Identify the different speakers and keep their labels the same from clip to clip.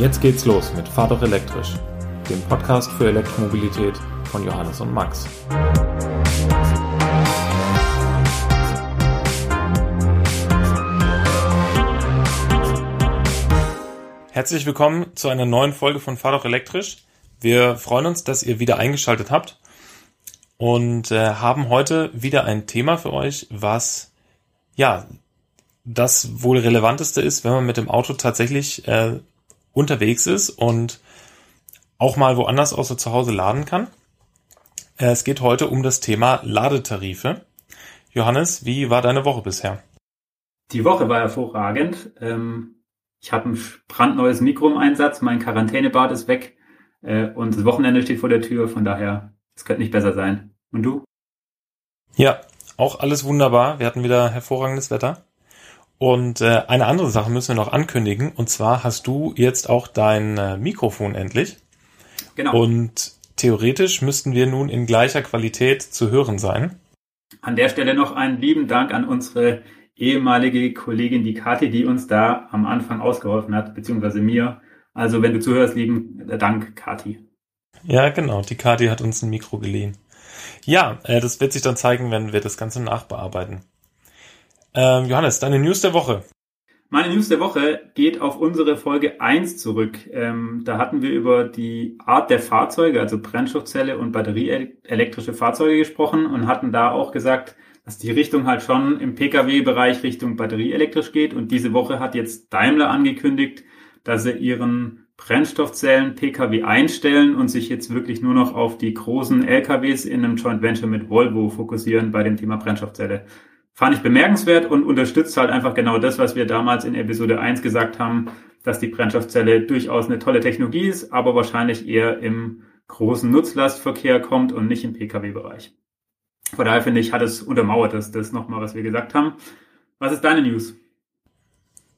Speaker 1: Jetzt geht's los mit Fahr doch elektrisch, dem Podcast für Elektromobilität von Johannes und Max. Herzlich willkommen zu einer neuen Folge von Fahr doch elektrisch. Wir freuen uns, dass ihr wieder eingeschaltet habt und äh, haben heute wieder ein Thema für euch, was ja das wohl relevanteste ist, wenn man mit dem Auto tatsächlich äh, unterwegs ist und auch mal woanders außer zu Hause laden kann. Äh, es geht heute um das Thema Ladetarife. Johannes, wie war deine Woche bisher?
Speaker 2: Die Woche war hervorragend. Ähm, ich habe ein brandneues Mikro im Einsatz, mein Quarantänebad ist weg äh, und das Wochenende steht vor der Tür, von daher, es könnte nicht besser sein. Und du?
Speaker 1: Ja, auch alles wunderbar. Wir hatten wieder hervorragendes Wetter. Und äh, eine andere Sache müssen wir noch ankündigen. Und zwar hast du jetzt auch dein äh, Mikrofon endlich. Genau. Und theoretisch müssten wir nun in gleicher Qualität zu hören sein.
Speaker 2: An der Stelle noch einen lieben Dank an unsere ehemalige Kollegin, die Kathi, die uns da am Anfang ausgeholfen hat, beziehungsweise mir. Also wenn du zuhörst, lieben Dank, Kathi.
Speaker 1: Ja, genau. Die Kathi hat uns ein Mikro geliehen. Ja, äh, das wird sich dann zeigen, wenn wir das Ganze nachbearbeiten. Ähm, Johannes, deine News der Woche.
Speaker 2: Meine News der Woche geht auf unsere Folge 1 zurück. Ähm, da hatten wir über die Art der Fahrzeuge, also Brennstoffzelle und batterieelektrische Fahrzeuge gesprochen und hatten da auch gesagt, dass die Richtung halt schon im Pkw-Bereich Richtung batterieelektrisch geht. Und diese Woche hat jetzt Daimler angekündigt, dass sie ihren Brennstoffzellen Pkw einstellen und sich jetzt wirklich nur noch auf die großen LKWs in einem Joint Venture mit Volvo fokussieren bei dem Thema Brennstoffzelle fand ich bemerkenswert und unterstützt halt einfach genau das, was wir damals in Episode 1 gesagt haben, dass die Brennstoffzelle durchaus eine tolle Technologie ist, aber wahrscheinlich eher im großen Nutzlastverkehr kommt und nicht im Pkw-Bereich. Von daher finde ich, hat es untermauert, dass das nochmal, was wir gesagt haben. Was ist deine News?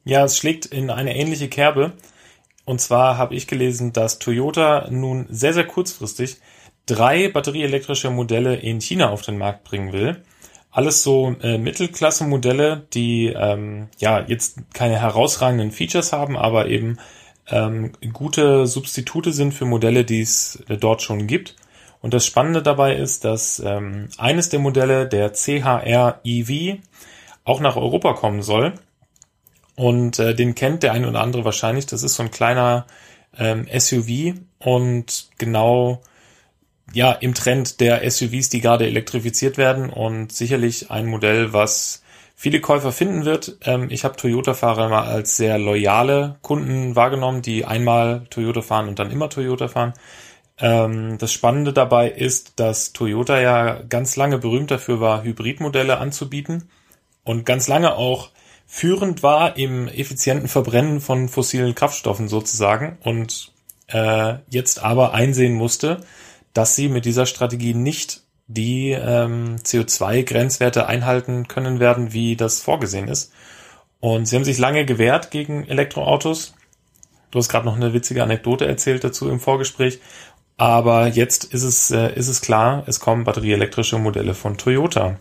Speaker 1: Ja, es schlägt in eine ähnliche Kerbe. Und zwar habe ich gelesen, dass Toyota nun sehr, sehr kurzfristig drei batterieelektrische Modelle in China auf den Markt bringen will alles so äh, Mittelklasse-Modelle, die ähm, ja jetzt keine herausragenden Features haben, aber eben ähm, gute Substitute sind für Modelle, die es äh, dort schon gibt. Und das Spannende dabei ist, dass ähm, eines der Modelle, der CHR EV, auch nach Europa kommen soll. Und äh, den kennt der ein oder andere wahrscheinlich. Das ist so ein kleiner ähm, SUV und genau ja im Trend der SUVs, die gerade elektrifiziert werden und sicherlich ein Modell, was viele Käufer finden wird. Ähm, ich habe Toyota-Fahrer mal als sehr loyale Kunden wahrgenommen, die einmal Toyota fahren und dann immer Toyota fahren. Ähm, das Spannende dabei ist, dass Toyota ja ganz lange berühmt dafür war, Hybridmodelle anzubieten und ganz lange auch führend war im effizienten Verbrennen von fossilen Kraftstoffen sozusagen und äh, jetzt aber einsehen musste, dass sie mit dieser Strategie nicht die ähm, CO2-Grenzwerte einhalten können werden, wie das vorgesehen ist. Und sie haben sich lange gewehrt gegen Elektroautos. Du hast gerade noch eine witzige Anekdote erzählt dazu im Vorgespräch. Aber jetzt ist es, äh, ist es klar, es kommen batterieelektrische Modelle von Toyota.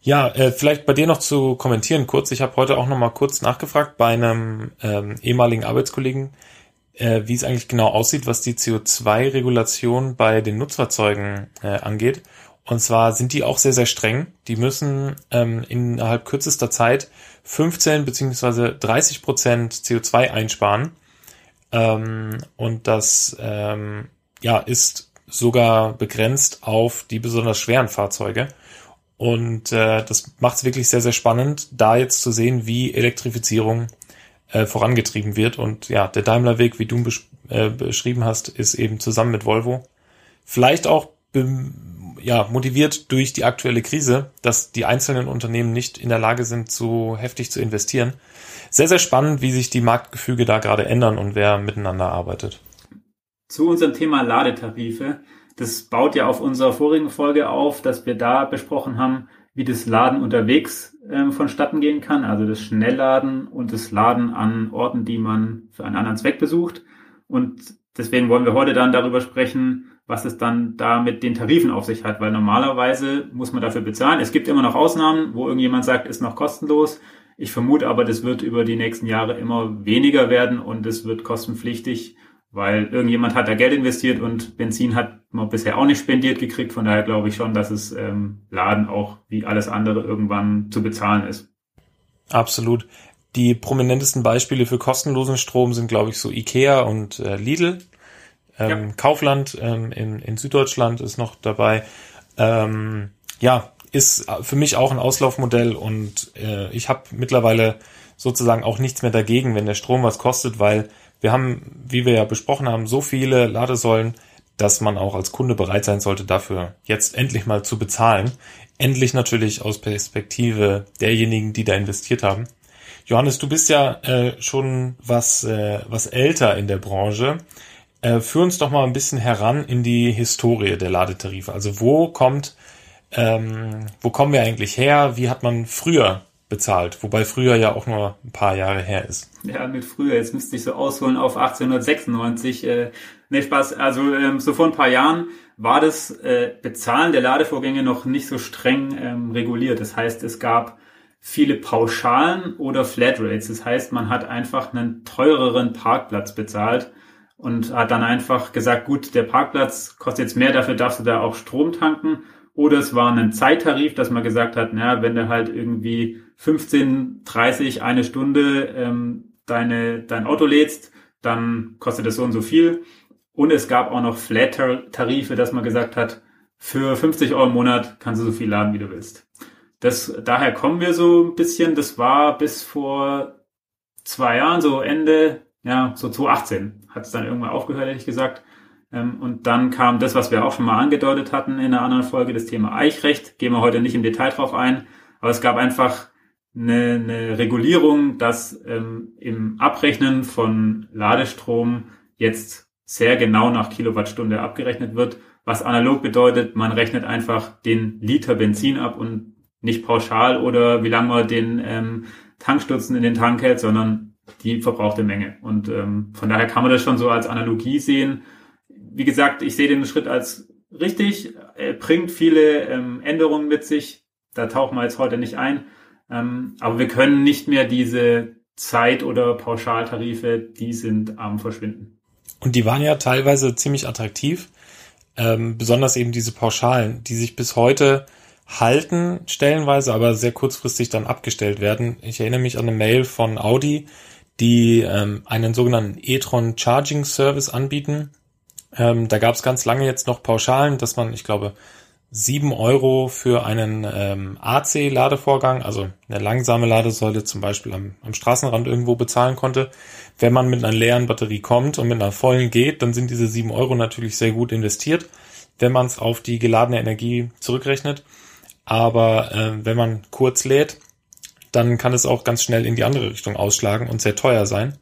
Speaker 1: Ja, äh, vielleicht bei dir noch zu kommentieren kurz. Ich habe heute auch noch mal kurz nachgefragt bei einem ähm, ehemaligen Arbeitskollegen, wie es eigentlich genau aussieht, was die CO2-Regulation bei den Nutzfahrzeugen äh, angeht. Und zwar sind die auch sehr, sehr streng. Die müssen ähm, innerhalb kürzester Zeit 15 beziehungsweise 30 Prozent CO2 einsparen. Ähm, und das ähm, ja, ist sogar begrenzt auf die besonders schweren Fahrzeuge. Und äh, das macht es wirklich sehr, sehr spannend, da jetzt zu sehen, wie Elektrifizierung äh, vorangetrieben wird. Und ja, der Daimler-Weg, wie du besch äh, beschrieben hast, ist eben zusammen mit Volvo. Vielleicht auch ja, motiviert durch die aktuelle Krise, dass die einzelnen Unternehmen nicht in der Lage sind, so heftig zu investieren. Sehr, sehr spannend, wie sich die Marktgefüge da gerade ändern und wer miteinander arbeitet.
Speaker 2: Zu unserem Thema Ladetarife. Das baut ja auf unserer vorigen Folge auf, dass wir da besprochen haben, wie das Laden unterwegs ähm, vonstatten gehen kann, also das Schnellladen und das Laden an Orten, die man für einen anderen Zweck besucht. Und deswegen wollen wir heute dann darüber sprechen, was es dann da mit den Tarifen auf sich hat, weil normalerweise muss man dafür bezahlen. Es gibt immer noch Ausnahmen, wo irgendjemand sagt, ist noch kostenlos. Ich vermute aber, das wird über die nächsten Jahre immer weniger werden und es wird kostenpflichtig, weil irgendjemand hat da Geld investiert und Benzin hat man bisher auch nicht spendiert gekriegt. Von daher glaube ich schon, dass es ähm, Laden auch wie alles andere irgendwann zu bezahlen ist.
Speaker 1: Absolut. Die prominentesten Beispiele für kostenlosen Strom sind, glaube ich, so Ikea und äh, Lidl. Ähm, ja. Kaufland ähm, in, in Süddeutschland ist noch dabei. Ähm, ja, ist für mich auch ein Auslaufmodell und äh, ich habe mittlerweile sozusagen auch nichts mehr dagegen, wenn der Strom was kostet, weil wir haben, wie wir ja besprochen haben, so viele Ladesäulen, dass man auch als Kunde bereit sein sollte, dafür jetzt endlich mal zu bezahlen. Endlich natürlich aus Perspektive derjenigen, die da investiert haben. Johannes, du bist ja äh, schon was, äh, was älter in der Branche. Äh, führ uns doch mal ein bisschen heran in die Historie der Ladetarife. Also wo kommt, ähm, wo kommen wir eigentlich her? Wie hat man früher bezahlt? Wobei früher ja auch nur ein paar Jahre her ist.
Speaker 2: Ja, mit früher. Jetzt müsste ich so ausholen auf 1896. Äh, nee, Spaß. Also ähm, so vor ein paar Jahren war das äh, Bezahlen der Ladevorgänge noch nicht so streng ähm, reguliert. Das heißt, es gab viele Pauschalen oder Flatrates. Das heißt, man hat einfach einen teureren Parkplatz bezahlt und hat dann einfach gesagt, gut, der Parkplatz kostet jetzt mehr, dafür darfst du da auch Strom tanken. Oder es war ein Zeittarif, dass man gesagt hat, naja, wenn du halt irgendwie 15, 30, eine Stunde ähm, deine, dein Auto lädst, dann kostet das so und so viel. Und es gab auch noch Flat-Tarife, dass man gesagt hat, für 50 Euro im Monat kannst du so viel laden, wie du willst. Das, daher kommen wir so ein bisschen. Das war bis vor zwei Jahren, so Ende, ja, so 2018 hat es dann irgendwann aufgehört, hätte ich gesagt. Ähm, und dann kam das, was wir auch schon mal angedeutet hatten in einer anderen Folge, das Thema Eichrecht. Gehen wir heute nicht im Detail drauf ein. Aber es gab einfach eine, eine Regulierung, dass ähm, im Abrechnen von Ladestrom jetzt sehr genau nach Kilowattstunde abgerechnet wird, was analog bedeutet, man rechnet einfach den Liter Benzin ab und nicht pauschal oder wie lange man den ähm, Tankstutzen in den Tank hält, sondern die verbrauchte Menge. Und ähm, von daher kann man das schon so als Analogie sehen. Wie gesagt, ich sehe den Schritt als richtig, er bringt viele ähm, Änderungen mit sich. Da tauchen wir jetzt heute nicht ein. Ähm, aber wir können nicht mehr diese Zeit- oder Pauschaltarife, die sind am Verschwinden.
Speaker 1: Und die waren ja teilweise ziemlich attraktiv, ähm, besonders eben diese Pauschalen, die sich bis heute halten, stellenweise, aber sehr kurzfristig dann abgestellt werden. Ich erinnere mich an eine Mail von Audi, die ähm, einen sogenannten e-tron Charging Service anbieten. Ähm, da gab es ganz lange jetzt noch Pauschalen, dass man, ich glaube, sieben Euro für einen ähm, AC-Ladevorgang, also eine langsame Ladesäule zum Beispiel am, am Straßenrand irgendwo bezahlen konnte. Wenn man mit einer leeren Batterie kommt und mit einer vollen geht, dann sind diese sieben Euro natürlich sehr gut investiert, wenn man es auf die geladene Energie zurückrechnet. Aber äh, wenn man kurz lädt, dann kann es auch ganz schnell in die andere Richtung ausschlagen und sehr teuer sein.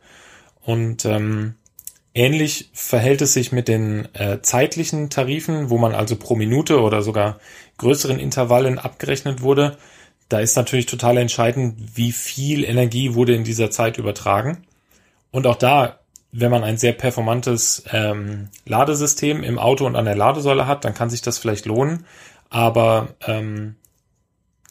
Speaker 1: Und ähm, Ähnlich verhält es sich mit den äh, zeitlichen Tarifen, wo man also pro Minute oder sogar größeren Intervallen abgerechnet wurde. Da ist natürlich total entscheidend, wie viel Energie wurde in dieser Zeit übertragen. Und auch da, wenn man ein sehr performantes ähm, Ladesystem im Auto und an der Ladesäule hat, dann kann sich das vielleicht lohnen. Aber ähm,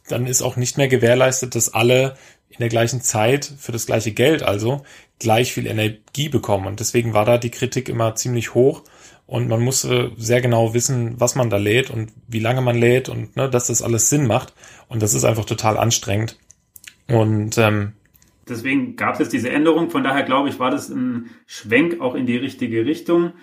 Speaker 1: dann ist auch nicht mehr gewährleistet, dass alle in der gleichen Zeit für das gleiche Geld also gleich viel Energie bekommen. Und deswegen war da die Kritik immer ziemlich hoch. Und man musste sehr genau wissen, was man da lädt und wie lange man lädt und ne, dass das alles Sinn macht. Und das ist einfach total anstrengend. Und ähm,
Speaker 2: deswegen gab es diese Änderung. Von daher glaube ich, war das ein Schwenk auch in die richtige Richtung.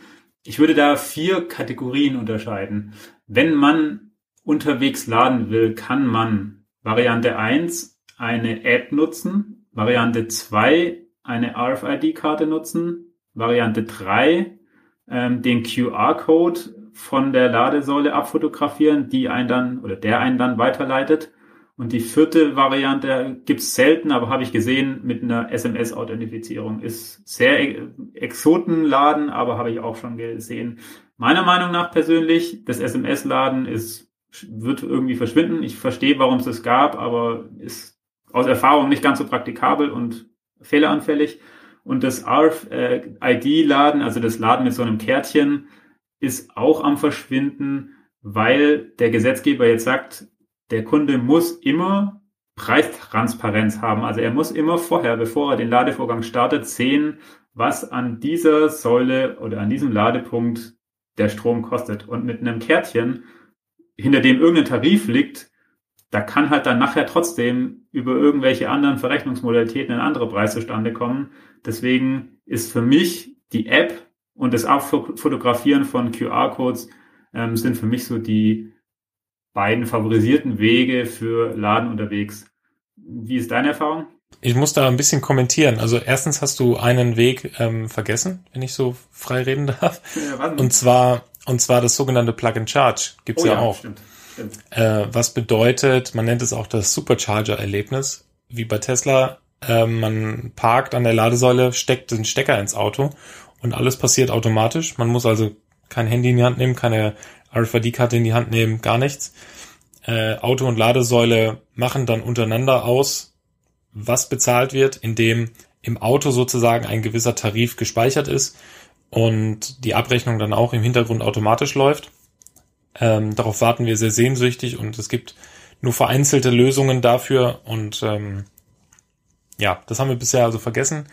Speaker 2: Ich würde da vier Kategorien unterscheiden. Wenn man unterwegs laden will, kann man Variante eins eine App nutzen, Variante zwei eine RFID-Karte nutzen. Variante 3, ähm, den QR-Code von der Ladesäule abfotografieren, die einen dann oder der einen dann weiterleitet. Und die vierte Variante gibt's selten, aber habe ich gesehen mit einer SMS-Authentifizierung. Ist sehr Exotenladen, aber habe ich auch schon gesehen. Meiner Meinung nach persönlich, das SMS-Laden ist, wird irgendwie verschwinden. Ich verstehe, warum es es gab, aber ist aus Erfahrung nicht ganz so praktikabel und fehleranfällig. Und das RFID-Laden, also das Laden mit so einem Kärtchen, ist auch am Verschwinden, weil der Gesetzgeber jetzt sagt, der Kunde muss immer Preistransparenz haben. Also er muss immer vorher, bevor er den Ladevorgang startet, sehen, was an dieser Säule oder an diesem Ladepunkt der Strom kostet. Und mit einem Kärtchen, hinter dem irgendein Tarif liegt, da kann halt dann nachher trotzdem über irgendwelche anderen Verrechnungsmodalitäten ein anderer Preis zustande kommen. Deswegen ist für mich die App und das Abfotografieren von QR-Codes ähm, sind für mich so die beiden favorisierten Wege für Laden unterwegs. Wie ist deine Erfahrung?
Speaker 1: Ich muss da ein bisschen kommentieren. Also erstens hast du einen Weg ähm, vergessen, wenn ich so frei reden darf. Ja, und zwar und zwar das sogenannte Plug and Charge gibt's oh, ja, ja, auch. Stimmt. Äh, was bedeutet, man nennt es auch das Supercharger-Erlebnis, wie bei Tesla. Äh, man parkt an der Ladesäule, steckt den Stecker ins Auto und alles passiert automatisch. Man muss also kein Handy in die Hand nehmen, keine RFID-Karte in die Hand nehmen, gar nichts. Äh, Auto und Ladesäule machen dann untereinander aus, was bezahlt wird, indem im Auto sozusagen ein gewisser Tarif gespeichert ist und die Abrechnung dann auch im Hintergrund automatisch läuft. Ähm, darauf warten wir sehr sehnsüchtig und es gibt nur vereinzelte Lösungen dafür und ähm, ja, das haben wir bisher also vergessen.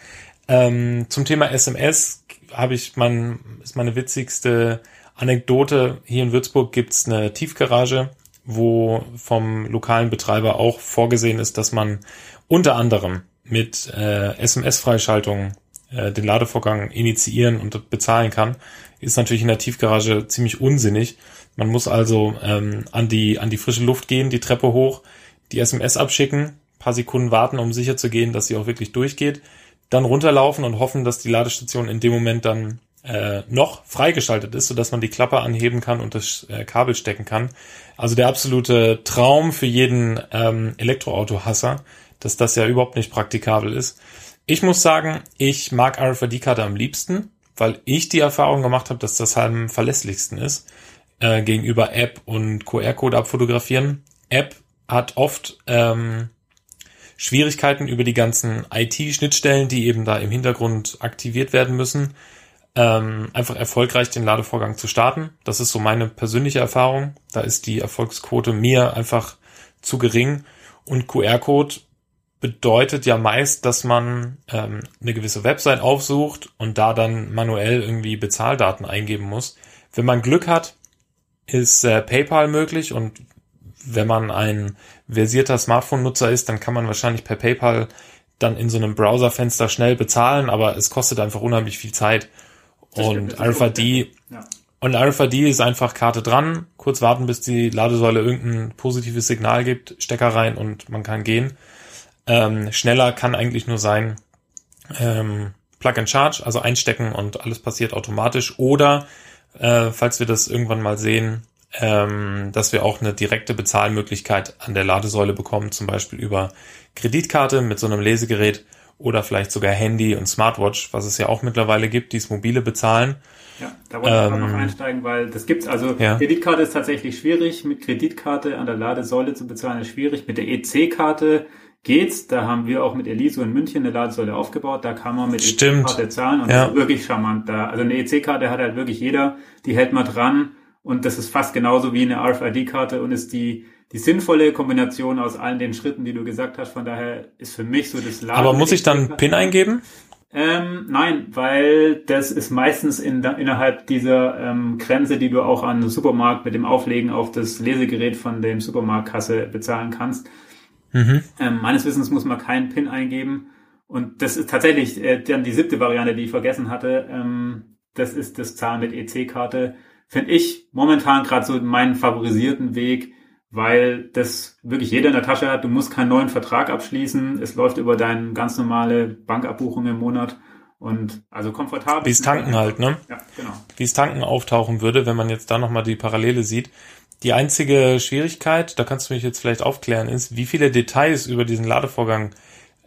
Speaker 1: Ähm, zum Thema SMS habe ich mein, ist meine witzigste Anekdote. Hier in Würzburg gibt's eine Tiefgarage, wo vom lokalen Betreiber auch vorgesehen ist, dass man unter anderem mit äh, SMS-Freischaltung äh, den Ladevorgang initiieren und bezahlen kann, ist natürlich in der Tiefgarage ziemlich unsinnig. Man muss also ähm, an die an die frische Luft gehen, die Treppe hoch, die SMS abschicken, paar Sekunden warten, um sicher zu gehen, dass sie auch wirklich durchgeht, dann runterlaufen und hoffen, dass die Ladestation in dem Moment dann äh, noch freigeschaltet ist, sodass man die Klappe anheben kann und das äh, Kabel stecken kann. Also der absolute Traum für jeden ähm, Elektroauto-Hasser, dass das ja überhaupt nicht praktikabel ist. Ich muss sagen, ich mag RFID-Karte am liebsten, weil ich die Erfahrung gemacht habe, dass das halt am verlässlichsten ist äh, gegenüber App und QR-Code abfotografieren. App hat oft ähm, Schwierigkeiten über die ganzen IT-Schnittstellen, die eben da im Hintergrund aktiviert werden müssen ähm, einfach erfolgreich den Ladevorgang zu starten. Das ist so meine persönliche Erfahrung. Da ist die Erfolgsquote mir einfach zu gering. Und QR-Code bedeutet ja meist, dass man ähm, eine gewisse Website aufsucht und da dann manuell irgendwie Bezahldaten eingeben muss. Wenn man Glück hat, ist äh, PayPal möglich und wenn man ein versierter Smartphone-Nutzer ist, dann kann man wahrscheinlich per PayPal dann in so einem Browserfenster schnell bezahlen, aber es kostet einfach unheimlich viel Zeit und RFID, ja. und RFID ist einfach Karte dran, kurz warten, bis die Ladesäule irgendein positives Signal gibt, Stecker rein und man kann gehen. Ähm, schneller kann eigentlich nur sein, ähm, Plug and Charge, also einstecken und alles passiert automatisch. Oder, äh, falls wir das irgendwann mal sehen, ähm, dass wir auch eine direkte Bezahlmöglichkeit an der Ladesäule bekommen, zum Beispiel über Kreditkarte mit so einem Lesegerät oder vielleicht sogar Handy und Smartwatch, was es ja auch mittlerweile gibt, die es mobile bezahlen.
Speaker 2: Ja, da wollte ich ähm, noch einsteigen, weil das gibt's also ja. Kreditkarte ist tatsächlich schwierig, mit Kreditkarte an der Ladesäule zu bezahlen ist schwierig, mit der EC-Karte geht's, da haben wir auch mit Eliso in München eine Ladesäule aufgebaut, da kann man mit EC-Karte zahlen und ja. das ist wirklich charmant da. Also eine EC-Karte hat halt wirklich jeder, die hält man dran und das ist fast genauso wie eine RFID-Karte und ist die die sinnvolle Kombination aus allen den Schritten, die du gesagt hast. Von daher ist für mich so das
Speaker 1: Laden. Aber muss ich dann PIN eingeben?
Speaker 2: Ähm, nein, weil das ist meistens in, innerhalb dieser ähm, Grenze, die du auch an den Supermarkt mit dem Auflegen auf das Lesegerät von dem Supermarktkasse bezahlen kannst. Mhm. Ähm, meines Wissens muss man keinen PIN eingeben. Und das ist tatsächlich äh, dann die siebte Variante, die ich vergessen hatte. Ähm, das ist das Zahlen mit EC-Karte. Finde ich momentan gerade so meinen favorisierten Weg, weil das wirklich jeder in der Tasche hat. Du musst keinen neuen Vertrag abschließen. Es läuft über deine ganz normale Bankabbuchung im Monat. Und also komfortabel.
Speaker 1: Wie es Tanken halt, ne? Ja, genau. Wie es Tanken auftauchen würde, wenn man jetzt da nochmal die Parallele sieht. Die einzige Schwierigkeit, da kannst du mich jetzt vielleicht aufklären, ist, wie viele Details über diesen Ladevorgang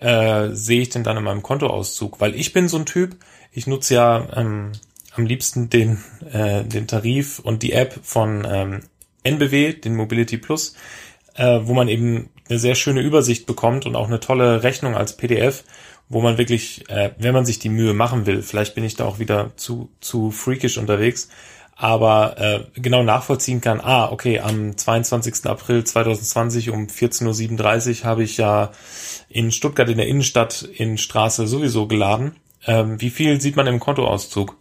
Speaker 1: äh, sehe ich denn dann in meinem Kontoauszug? Weil ich bin so ein Typ, ich nutze ja ähm, am liebsten den, äh, den Tarif und die App von ähm, NBW, den Mobility Plus, äh, wo man eben eine sehr schöne Übersicht bekommt und auch eine tolle Rechnung als PDF, wo man wirklich, äh, wenn man sich die Mühe machen will, vielleicht bin ich da auch wieder zu, zu freakish unterwegs, aber äh, genau nachvollziehen kann, ah, okay, am 22. April 2020 um 14.37 Uhr habe ich ja in Stuttgart in der Innenstadt in Straße sowieso geladen. Ähm, wie viel sieht man im Kontoauszug?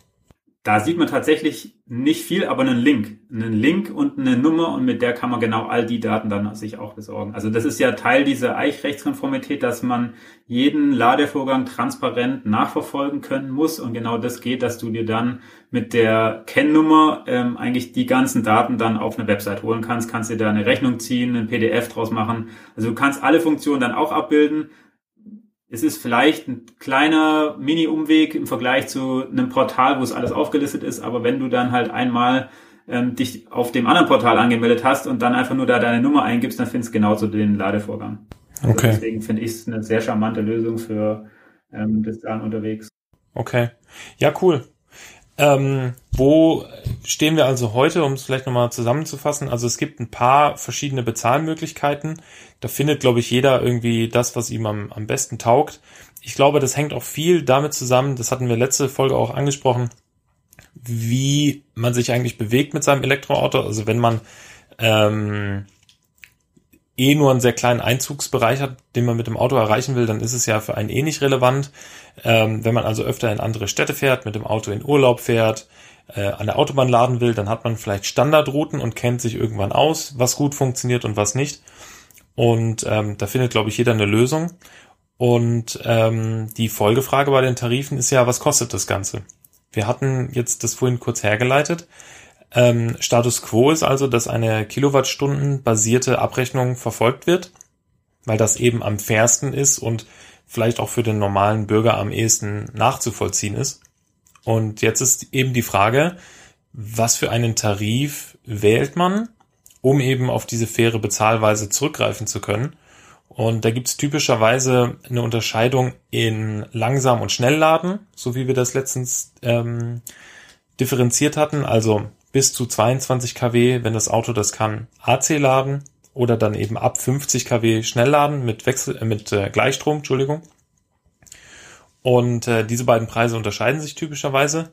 Speaker 2: Da sieht man tatsächlich nicht viel, aber einen Link. Einen Link und eine Nummer und mit der kann man genau all die Daten dann sich auch besorgen. Also das ist ja Teil dieser Eichrechtskonformität, dass man jeden Ladevorgang transparent nachverfolgen können muss und genau das geht, dass du dir dann mit der Kennnummer ähm, eigentlich die ganzen Daten dann auf eine Website holen kannst, kannst dir da eine Rechnung ziehen, ein PDF draus machen. Also du kannst alle Funktionen dann auch abbilden es ist vielleicht ein kleiner Mini-Umweg im Vergleich zu einem Portal, wo es alles aufgelistet ist, aber wenn du dann halt einmal ähm, dich auf dem anderen Portal angemeldet hast und dann einfach nur da deine Nummer eingibst, dann findest du genauso den Ladevorgang. Also okay. Deswegen finde ich es eine sehr charmante Lösung für ähm, das dann unterwegs.
Speaker 1: Okay. Ja, cool. Ähm, wo stehen wir also heute, um es vielleicht nochmal zusammenzufassen? Also es gibt ein paar verschiedene Bezahlmöglichkeiten. Da findet, glaube ich, jeder irgendwie das, was ihm am, am besten taugt. Ich glaube, das hängt auch viel damit zusammen, das hatten wir letzte Folge auch angesprochen, wie man sich eigentlich bewegt mit seinem Elektroauto. Also wenn man ähm, eh nur einen sehr kleinen Einzugsbereich hat, den man mit dem Auto erreichen will, dann ist es ja für einen eh nicht relevant. Ähm, wenn man also öfter in andere Städte fährt, mit dem Auto in Urlaub fährt, äh, an der Autobahn laden will, dann hat man vielleicht Standardrouten und kennt sich irgendwann aus, was gut funktioniert und was nicht. Und ähm, da findet, glaube ich, jeder eine Lösung. Und ähm, die Folgefrage bei den Tarifen ist ja, was kostet das Ganze? Wir hatten jetzt das vorhin kurz hergeleitet. Ähm, Status quo ist also, dass eine Kilowattstunden basierte Abrechnung verfolgt wird, weil das eben am fairsten ist und vielleicht auch für den normalen Bürger am ehesten nachzuvollziehen ist. Und jetzt ist eben die Frage, was für einen Tarif wählt man, um eben auf diese faire Bezahlweise zurückgreifen zu können. Und da gibt's typischerweise eine Unterscheidung in langsam und Schnellladen, so wie wir das letztens ähm, differenziert hatten. Also bis zu 22 kW, wenn das Auto das kann, AC laden oder dann eben ab 50 kW Schnellladen mit Wechsel äh, mit äh, Gleichstrom, Entschuldigung. Und äh, diese beiden Preise unterscheiden sich typischerweise.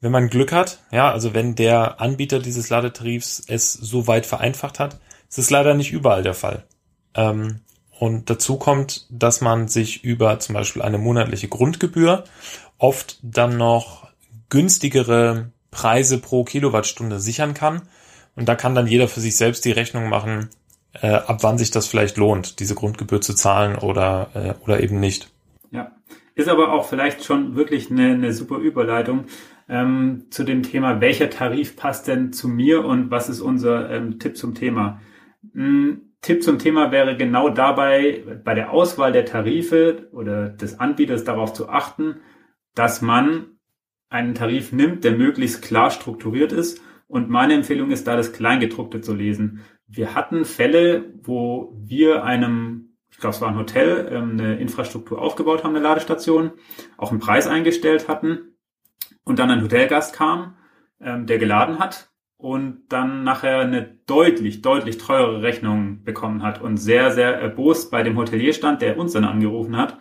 Speaker 1: Wenn man Glück hat, ja, also wenn der Anbieter dieses Ladetarifs es so weit vereinfacht hat, ist es leider nicht überall der Fall. Ähm, und dazu kommt, dass man sich über zum Beispiel eine monatliche Grundgebühr oft dann noch günstigere Preise pro Kilowattstunde sichern kann. Und da kann dann jeder für sich selbst die Rechnung machen, äh, ab wann sich das vielleicht lohnt, diese Grundgebühr zu zahlen oder, äh, oder eben nicht.
Speaker 2: Ja, ist aber auch vielleicht schon wirklich eine, eine super Überleitung ähm, zu dem Thema, welcher Tarif passt denn zu mir und was ist unser ähm, Tipp zum Thema? Hm, Tipp zum Thema wäre genau dabei, bei der Auswahl der Tarife oder des Anbieters darauf zu achten, dass man einen Tarif nimmt, der möglichst klar strukturiert ist. Und meine Empfehlung ist da, das Kleingedruckte zu lesen. Wir hatten Fälle, wo wir einem, ich glaube, es war ein Hotel, ähm, eine Infrastruktur aufgebaut haben, eine Ladestation, auch einen Preis eingestellt hatten und dann ein Hotelgast kam, ähm, der geladen hat und dann nachher eine deutlich, deutlich teure Rechnung bekommen hat und sehr, sehr erbost bei dem Hotelier stand, der uns dann angerufen hat.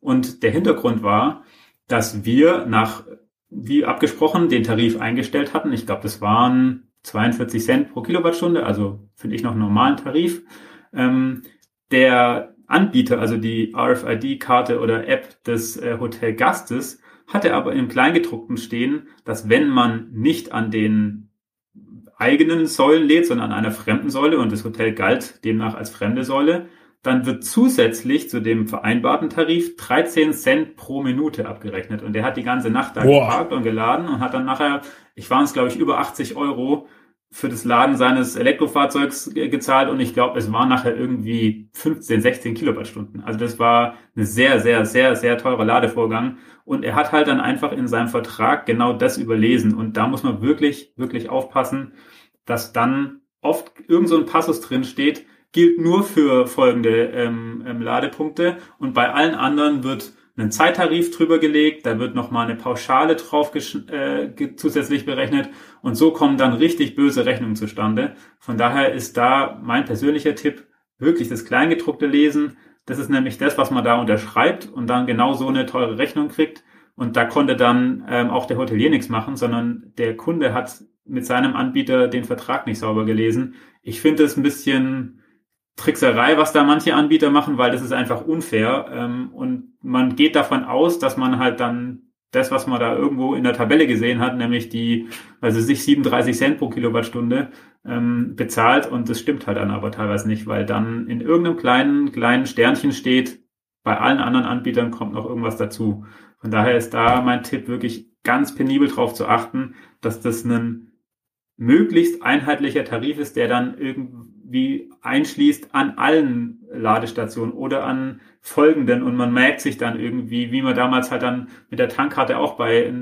Speaker 2: Und der Hintergrund war, dass wir nach wie abgesprochen, den Tarif eingestellt hatten. Ich glaube, das waren 42 Cent pro Kilowattstunde, also finde ich noch einen normalen Tarif. Ähm, der Anbieter, also die RFID-Karte oder App des äh, Hotelgastes, hatte aber im Kleingedruckten stehen, dass wenn man nicht an den eigenen Säulen lädt, sondern an einer fremden Säule und das Hotel galt demnach als fremde Säule, dann wird zusätzlich zu dem vereinbarten Tarif 13 Cent pro Minute abgerechnet. Und der hat die ganze Nacht da Boah. geparkt und geladen und hat dann nachher, ich waren es glaube ich über 80 Euro für das Laden seines Elektrofahrzeugs gezahlt und ich glaube, es waren nachher irgendwie 15, 16 Kilowattstunden. Also das war ein sehr, sehr, sehr, sehr teurer Ladevorgang. Und er hat halt dann einfach in seinem Vertrag genau das überlesen. Und da muss man wirklich, wirklich aufpassen, dass dann oft irgend so ein Passus drin steht, gilt nur für folgende ähm, ähm, Ladepunkte und bei allen anderen wird ein Zeittarif drüber gelegt, da wird nochmal eine Pauschale drauf äh, zusätzlich berechnet und so kommen dann richtig böse Rechnungen zustande. Von daher ist da mein persönlicher Tipp, wirklich das Kleingedruckte lesen. Das ist nämlich das, was man da unterschreibt und dann genau so eine teure Rechnung kriegt. Und da konnte dann ähm, auch der Hotelier nichts machen, sondern der Kunde hat mit seinem Anbieter den Vertrag nicht sauber gelesen. Ich finde es ein bisschen Trickserei, was da manche Anbieter machen, weil das ist einfach unfair. Ähm, und man geht davon aus, dass man halt dann das, was man da irgendwo in der Tabelle gesehen hat, nämlich die, also sich 37 Cent pro Kilowattstunde ähm, bezahlt und das stimmt halt dann aber teilweise nicht, weil dann in irgendeinem kleinen, kleinen Sternchen steht, bei allen anderen Anbietern kommt noch irgendwas dazu. Von daher ist da mein Tipp wirklich ganz penibel drauf zu achten, dass das ein möglichst einheitlicher Tarif ist, der dann irgendwie einschließt an allen Ladestationen oder an folgenden und man merkt sich dann irgendwie, wie man damals halt dann mit der Tankkarte auch bei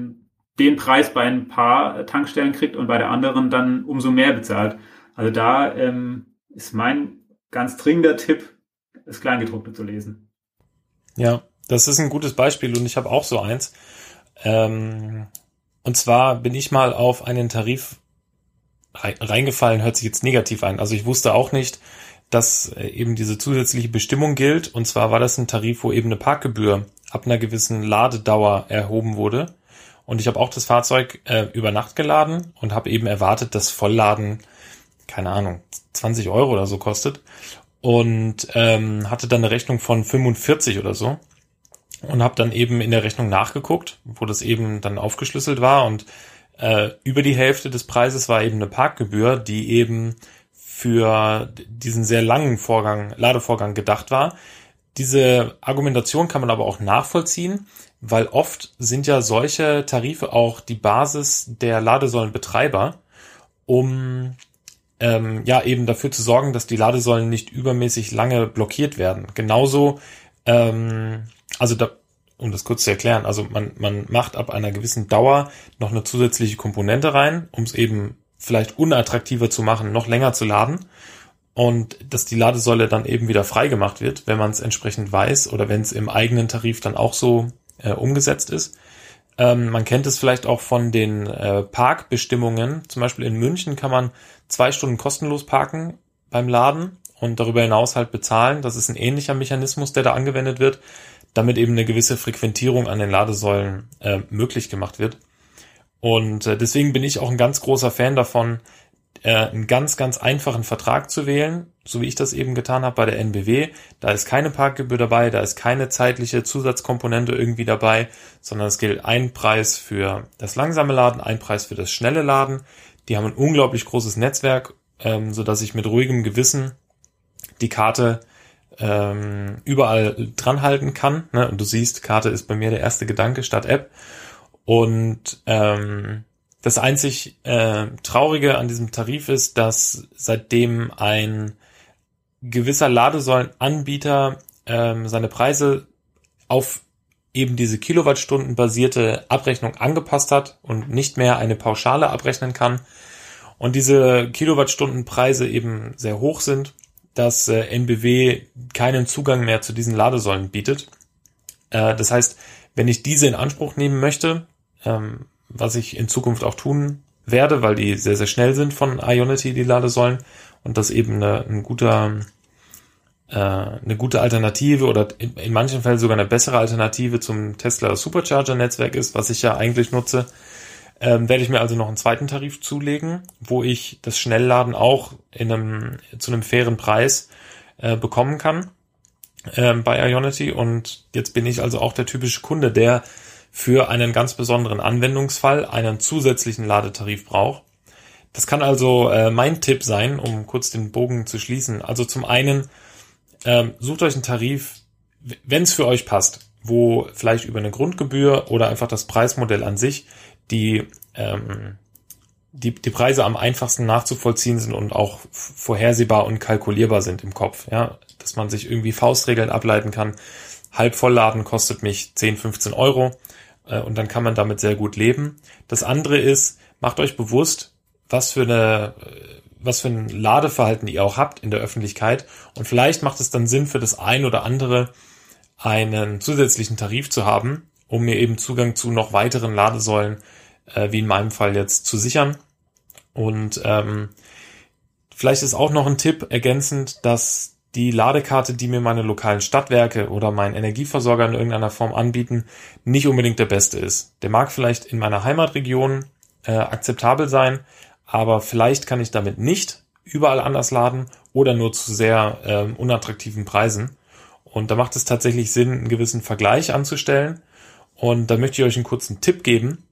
Speaker 2: den Preis bei ein paar Tankstellen kriegt und bei der anderen dann umso mehr bezahlt. Also da ähm, ist mein ganz dringender Tipp, das Kleingedruckte zu lesen.
Speaker 1: Ja, das ist ein gutes Beispiel und ich habe auch so eins. Ähm, und zwar bin ich mal auf einen Tarif reingefallen, hört sich jetzt negativ an. Also ich wusste auch nicht, dass äh, eben diese zusätzliche Bestimmung gilt. Und zwar war das ein Tarif, wo eben eine Parkgebühr ab einer gewissen Ladedauer erhoben wurde. Und ich habe auch das Fahrzeug äh, über Nacht geladen und habe eben erwartet, dass Vollladen, keine Ahnung, 20 Euro oder so kostet. Und ähm, hatte dann eine Rechnung von 45 oder so. Und habe dann eben in der Rechnung nachgeguckt, wo das eben dann aufgeschlüsselt war. Und äh, über die Hälfte des Preises war eben eine Parkgebühr, die eben für diesen sehr langen Vorgang, Ladevorgang gedacht war. Diese Argumentation kann man aber auch nachvollziehen, weil oft sind ja solche Tarife auch die Basis der Ladesäulenbetreiber, um ähm, ja eben dafür zu sorgen, dass die Ladesäulen nicht übermäßig lange blockiert werden. Genauso, ähm, also da, um das kurz zu erklären, also man, man macht ab einer gewissen Dauer noch eine zusätzliche Komponente rein, um es eben vielleicht unattraktiver zu machen, noch länger zu laden und dass die Ladesäule dann eben wieder frei gemacht wird, wenn man es entsprechend weiß oder wenn es im eigenen Tarif dann auch so äh, umgesetzt ist. Ähm, man kennt es vielleicht auch von den äh, Parkbestimmungen. Zum Beispiel in München kann man zwei Stunden kostenlos parken beim Laden und darüber hinaus halt bezahlen. Das ist ein ähnlicher Mechanismus, der da angewendet wird, damit eben eine gewisse Frequentierung an den Ladesäulen äh, möglich gemacht wird. Und äh, deswegen bin ich auch ein ganz großer Fan davon, äh, einen ganz, ganz einfachen Vertrag zu wählen, so wie ich das eben getan habe bei der NBW. Da ist keine Parkgebühr dabei, da ist keine zeitliche Zusatzkomponente irgendwie dabei, sondern es gilt ein Preis für das langsame Laden, ein Preis für das schnelle Laden. Die haben ein unglaublich großes Netzwerk, ähm, so dass ich mit ruhigem Gewissen die Karte ähm, überall dran halten kann. Ne? Und du siehst, Karte ist bei mir der erste Gedanke statt App. Und ähm, das einzig äh, Traurige an diesem Tarif ist, dass seitdem ein gewisser Ladesäulenanbieter ähm, seine Preise auf eben diese Kilowattstunden basierte Abrechnung angepasst hat und nicht mehr eine Pauschale abrechnen kann und diese Kilowattstundenpreise eben sehr hoch sind, dass äh, NBW keinen Zugang mehr zu diesen Ladesäulen bietet. Äh, das heißt, wenn ich diese in Anspruch nehmen möchte, ähm, was ich in Zukunft auch tun werde, weil die sehr, sehr schnell sind von Ionity, die Ladesäulen, und das eben eine, ein guter, äh, eine gute Alternative oder in, in manchen Fällen sogar eine bessere Alternative zum Tesla Supercharger-Netzwerk ist, was ich ja eigentlich nutze, ähm, werde ich mir also noch einen zweiten Tarif zulegen, wo ich das Schnellladen auch in einem, zu einem fairen Preis äh, bekommen kann ähm, bei Ionity. Und jetzt bin ich also auch der typische Kunde, der für einen ganz besonderen Anwendungsfall einen zusätzlichen Ladetarif braucht. Das kann also äh, mein Tipp sein, um kurz den Bogen zu schließen. Also zum einen ähm, sucht euch einen Tarif, wenn es für euch passt, wo vielleicht über eine Grundgebühr oder einfach das Preismodell an sich die ähm, die, die Preise am einfachsten nachzuvollziehen sind und auch vorhersehbar und kalkulierbar sind im Kopf, ja, dass man sich irgendwie Faustregeln ableiten kann. Halb Vollladen kostet mich 10, 15 Euro äh, und dann kann man damit sehr gut leben. Das andere ist, macht euch bewusst, was für eine was für ein Ladeverhalten ihr auch habt in der Öffentlichkeit und vielleicht macht es dann Sinn für das ein oder andere einen zusätzlichen Tarif zu haben, um mir eben Zugang zu noch weiteren Ladesäulen, äh, wie in meinem Fall jetzt, zu sichern. Und ähm, vielleicht ist auch noch ein Tipp ergänzend, dass die Ladekarte, die mir meine lokalen Stadtwerke oder mein Energieversorger in irgendeiner Form anbieten, nicht unbedingt der beste ist. Der mag vielleicht in meiner Heimatregion äh, akzeptabel sein, aber vielleicht kann ich damit nicht überall anders laden oder nur zu sehr äh, unattraktiven Preisen. Und da macht es tatsächlich Sinn, einen gewissen Vergleich anzustellen. Und da möchte ich euch einen kurzen Tipp geben.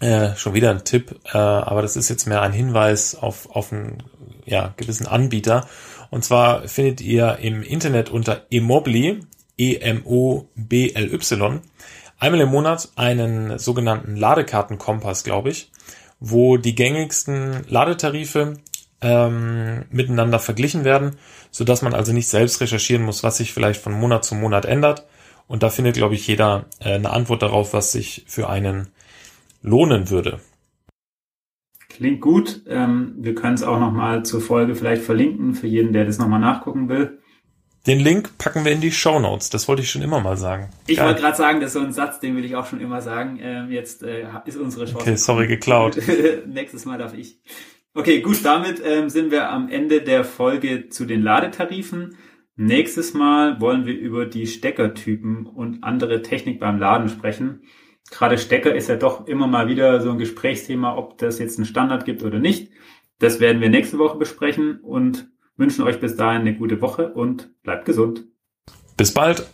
Speaker 1: Äh, schon wieder ein Tipp, äh, aber das ist jetzt mehr ein Hinweis auf, auf einen ja, gewissen Anbieter. Und zwar findet ihr im Internet unter Emobly, E-M-O-B-L-Y, einmal im Monat einen sogenannten Ladekartenkompass, glaube ich, wo die gängigsten Ladetarife ähm, miteinander verglichen werden, so dass man also nicht selbst recherchieren muss, was sich vielleicht von Monat zu Monat ändert. Und da findet, glaube ich, jeder äh, eine Antwort darauf, was sich für einen lohnen würde.
Speaker 2: Klingt gut. Ähm, wir können es auch nochmal zur Folge vielleicht verlinken für jeden, der das nochmal nachgucken will.
Speaker 1: Den Link packen wir in die Show Notes. Das wollte ich schon immer mal sagen.
Speaker 2: Ich wollte gerade sagen, das ist so ein Satz, den will ich auch schon immer sagen. Ähm, jetzt äh, ist unsere Chance.
Speaker 1: Okay, sorry, geklaut.
Speaker 2: Nächstes Mal darf ich. Okay, gut, damit ähm, sind wir am Ende der Folge zu den Ladetarifen. Nächstes Mal wollen wir über die Steckertypen und andere Technik beim Laden sprechen. Gerade Stecker ist ja doch immer mal wieder so ein Gesprächsthema, ob das jetzt einen Standard gibt oder nicht. Das werden wir nächste Woche besprechen und wünschen euch bis dahin eine gute Woche und bleibt gesund.
Speaker 1: Bis bald.